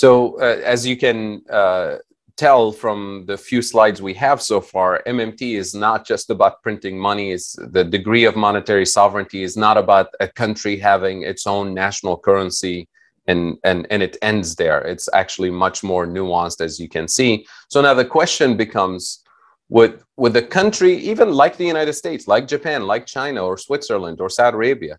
So uh, as you can uh, tell from the few slides we have so far, MMT is not just about printing money. It's the degree of monetary sovereignty is not about a country having its own national currency and, and, and it ends there. It's actually much more nuanced as you can see. So now the question becomes, would, would the country, even like the United States, like Japan, like China or Switzerland or Saudi Arabia,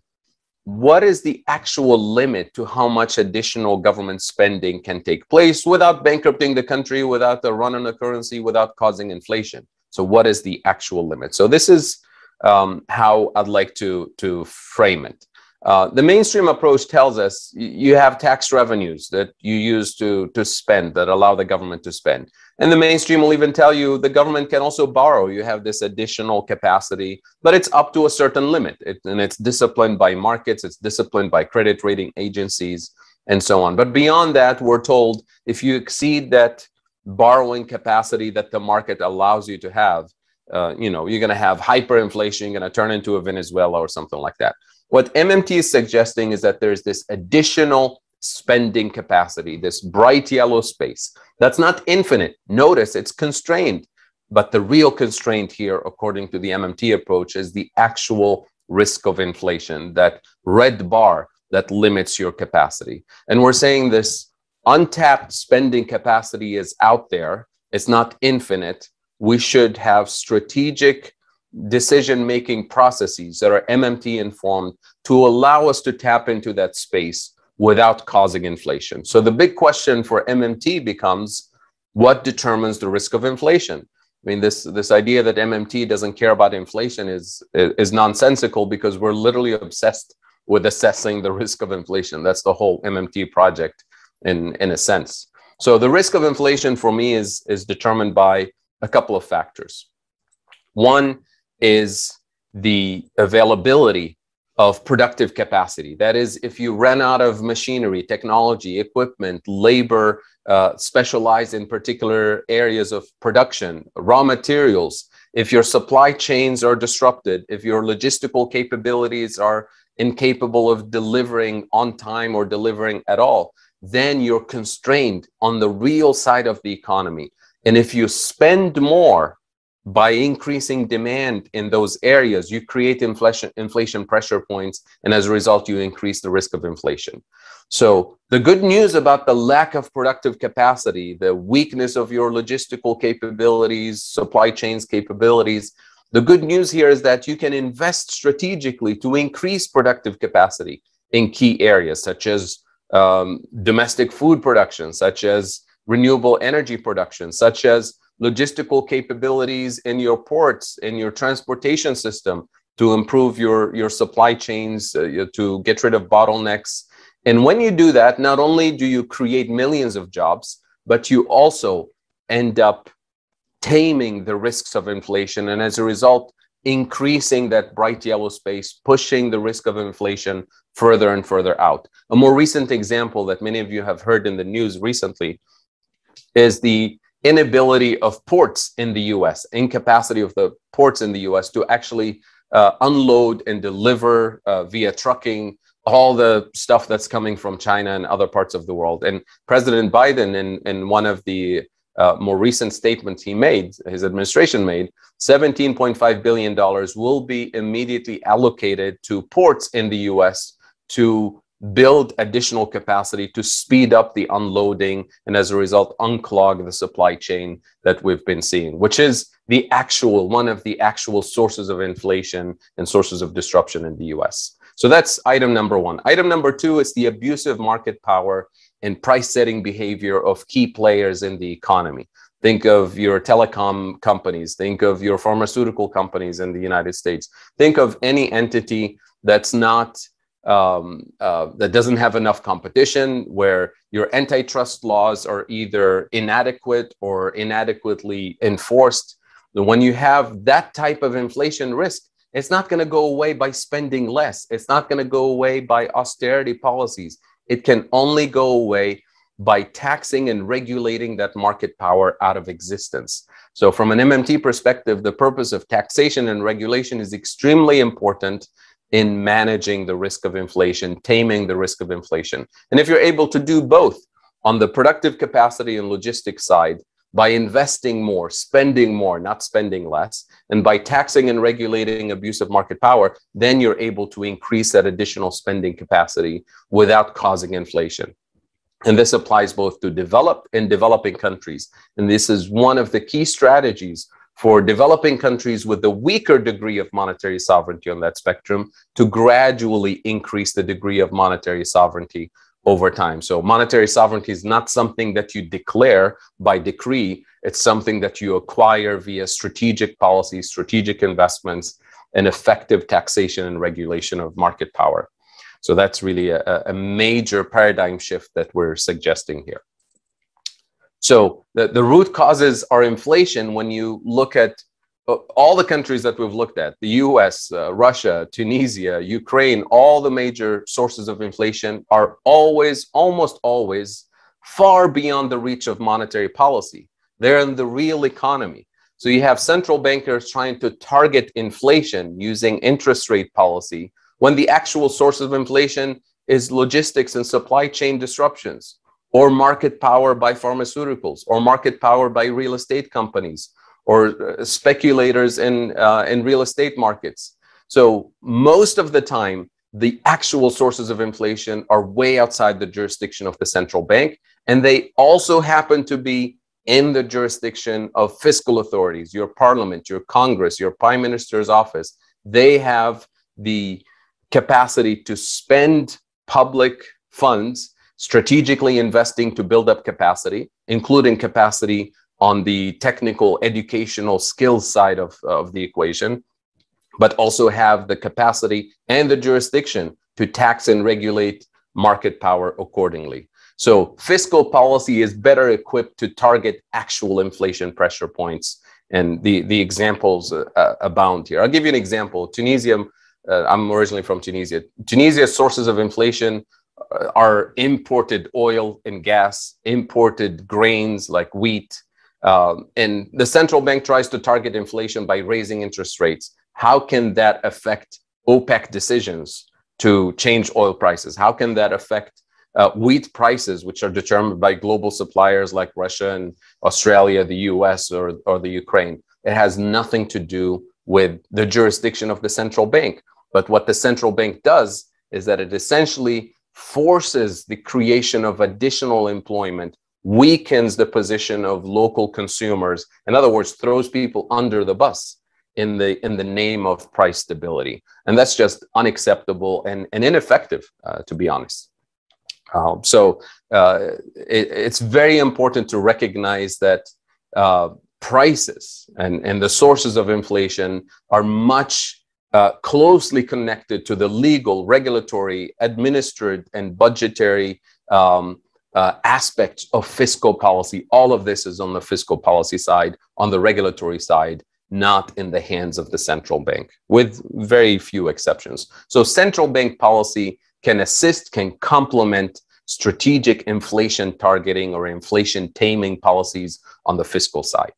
what is the actual limit to how much additional government spending can take place without bankrupting the country, without the run on the currency, without causing inflation? So what is the actual limit? So this is um, how I'd like to, to frame it. Uh, the mainstream approach tells us you have tax revenues that you use to, to spend that allow the government to spend. And the mainstream will even tell you the government can also borrow. You have this additional capacity, but it's up to a certain limit. It, and it's disciplined by markets, it's disciplined by credit rating agencies, and so on. But beyond that, we're told if you exceed that borrowing capacity that the market allows you to have, uh, you know, you're going to have hyperinflation, you're going to turn into a Venezuela or something like that. What MMT is suggesting is that there's this additional spending capacity, this bright yellow space. That's not infinite. Notice it's constrained. But the real constraint here, according to the MMT approach, is the actual risk of inflation, that red bar that limits your capacity. And we're saying this untapped spending capacity is out there, it's not infinite. We should have strategic decision making processes that are MMT informed to allow us to tap into that space without causing inflation. So the big question for MMT becomes what determines the risk of inflation? I mean, this, this idea that MMT doesn't care about inflation is, is nonsensical because we're literally obsessed with assessing the risk of inflation. That's the whole MMT project in, in a sense. So the risk of inflation for me is, is determined by a couple of factors. One is the availability of productive capacity. That is, if you run out of machinery, technology, equipment, labor, uh, specialized in particular areas of production, raw materials, if your supply chains are disrupted, if your logistical capabilities are incapable of delivering on time or delivering at all, then you're constrained on the real side of the economy. And if you spend more by increasing demand in those areas, you create inflation, inflation pressure points, and as a result, you increase the risk of inflation. So the good news about the lack of productive capacity, the weakness of your logistical capabilities, supply chains capabilities, the good news here is that you can invest strategically to increase productive capacity in key areas such as um, domestic food production, such as renewable energy production, such as logistical capabilities in your ports, in your transportation system to improve your, your supply chains, uh, to get rid of bottlenecks. And when you do that, not only do you create millions of jobs, but you also end up taming the risks of inflation. And as a result, increasing that bright yellow space, pushing the risk of inflation further and further out. A more recent example that many of you have heard in the news recently is the inability of ports in the US, incapacity of the ports in the US to actually uh, unload and deliver uh, via trucking all the stuff that's coming from China and other parts of the world. And President Biden, in, in one of the uh, more recent statements he made, his administration made, $17.5 billion will be immediately allocated to ports in the US to build additional capacity to speed up the unloading and as a result unclog the supply chain that we've been seeing which is the actual one of the actual sources of inflation and sources of disruption in the US so that's item number 1 item number 2 is the abusive market power and price setting behavior of key players in the economy. Think of your telecom companies. Think of your pharmaceutical companies in the United States. Think of any entity that's not um, uh, that doesn't have enough competition, where your antitrust laws are either inadequate or inadequately enforced. When you have that type of inflation risk, it's not going to go away by spending less. It's not going to go away by austerity policies. It can only go away by taxing and regulating that market power out of existence. So, from an MMT perspective, the purpose of taxation and regulation is extremely important in managing the risk of inflation, taming the risk of inflation. And if you're able to do both, on the productive capacity and logistics side by investing more, spending more, not spending less, and by taxing and regulating abusive market power, then you're able to increase that additional spending capacity without causing inflation. And this applies both to developed and developing countries. And this is one of the key strategies for developing countries with a weaker degree of monetary sovereignty on that spectrum to gradually increase the degree of monetary sovereignty over time. So monetary sovereignty is not something that you declare by decree. It's something that you acquire via strategic policies, strategic investments, and effective taxation and regulation of market power. So that's really a, a major paradigm shift that we're suggesting here. So the, the root causes are inflation when you look at uh, all the countries that we've looked at the US, uh, Russia, Tunisia, Ukraine, all the major sources of inflation are always, almost always, far beyond the reach of monetary policy. They're in the real economy. So you have central bankers trying to target inflation using interest rate policy when the actual source of inflation is logistics and supply chain disruptions or market power by pharmaceuticals, or market power by real estate companies, or uh, speculators in, uh, in real estate markets. So most of the time, the actual sources of inflation are way outside the jurisdiction of the central bank, and they also happen to be in the jurisdiction of fiscal authorities, your parliament, your Congress, your prime minister's office. They have the capacity to spend public funds strategically investing to build up capacity, including capacity on the technical educational skills side of, of the equation, but also have the capacity and the jurisdiction to tax and regulate market power accordingly. So fiscal policy is better equipped to target actual inflation pressure points. And the, the examples uh, uh abound here. I'll give you an example. Tunisia, uh, I'm originally from Tunisia. Tunisia's sources of inflation are imported oil and gas, imported grains like wheat. Um, and the central bank tries to target inflation by raising interest rates. How can that affect OPEC decisions to change oil prices? How can that affect uh, wheat prices, which are determined by global suppliers like Russia and Australia, the US, or, or the Ukraine? It has nothing to do with the jurisdiction of the central bank. But what the central bank does is that it essentially forces the creation of additional employment, weakens the position of local consumers, in other words, throws people under the bus in the in the name of price stability. And that's just unacceptable and, and ineffective uh, to be honest. Um, so uh, it, it's very important to recognize that uh, prices and, and the sources of inflation are much uh, closely connected to the legal, regulatory, administered, and budgetary um, uh, aspects of fiscal policy. All of this is on the fiscal policy side, on the regulatory side, not in the hands of the central bank, with very few exceptions. So, central bank policy can assist, can complement strategic inflation targeting or inflation taming policies on the fiscal side.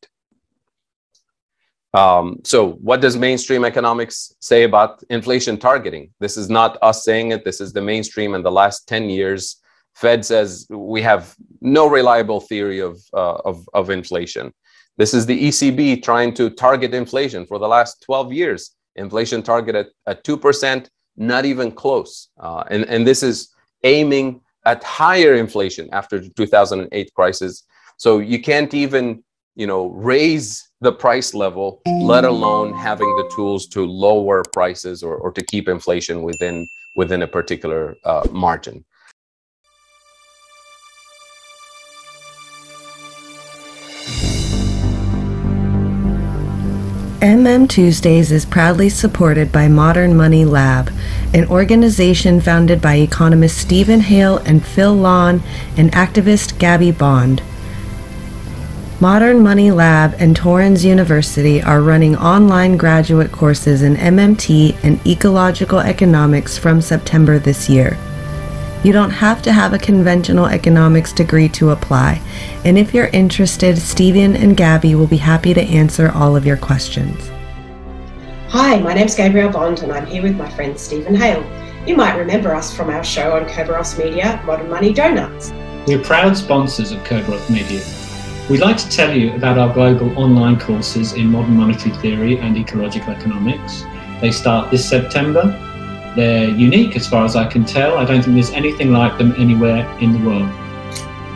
Um, so, what does mainstream economics say about inflation targeting? This is not us saying it. This is the mainstream in the last 10 years. Fed says we have no reliable theory of, uh, of, of inflation. This is the ECB trying to target inflation for the last 12 years. Inflation target at, at 2%, not even close. Uh, and, and this is aiming at higher inflation after the 2008 crisis. So you can't even, you know, raise the price level, let alone having the tools to lower prices or, or to keep inflation within within a particular uh, margin. MM Tuesdays is proudly supported by Modern Money Lab, an organization founded by economists Steven Hail and Phil Lawn and activist Gabby Bond. Modern Money Lab and Torrens University are running online graduate courses in MMT and Ecological Economics from September this year. You don't have to have a conventional economics degree to apply, and if you're interested, Steven and Gabby will be happy to answer all of your questions. Hi, my name's Gabrielle Bond, and I'm here with my friend Steven Hail. You might remember us from our show on Kerberos Media, Modern Money Donuts. We're proud sponsors of Kergrove Media. We'd like to tell you about our global online courses in modern monetary theory and ecological economics. They start this September. They're unique as far as I can tell. I don't think there's anything like them anywhere in the world.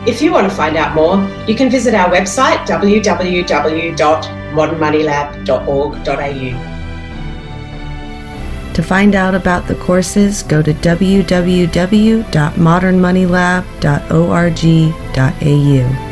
If you want to find out more, you can visit our website www.modernmoneylab.org.au. To find out about the courses, go to www.modernmoneylab.org.au.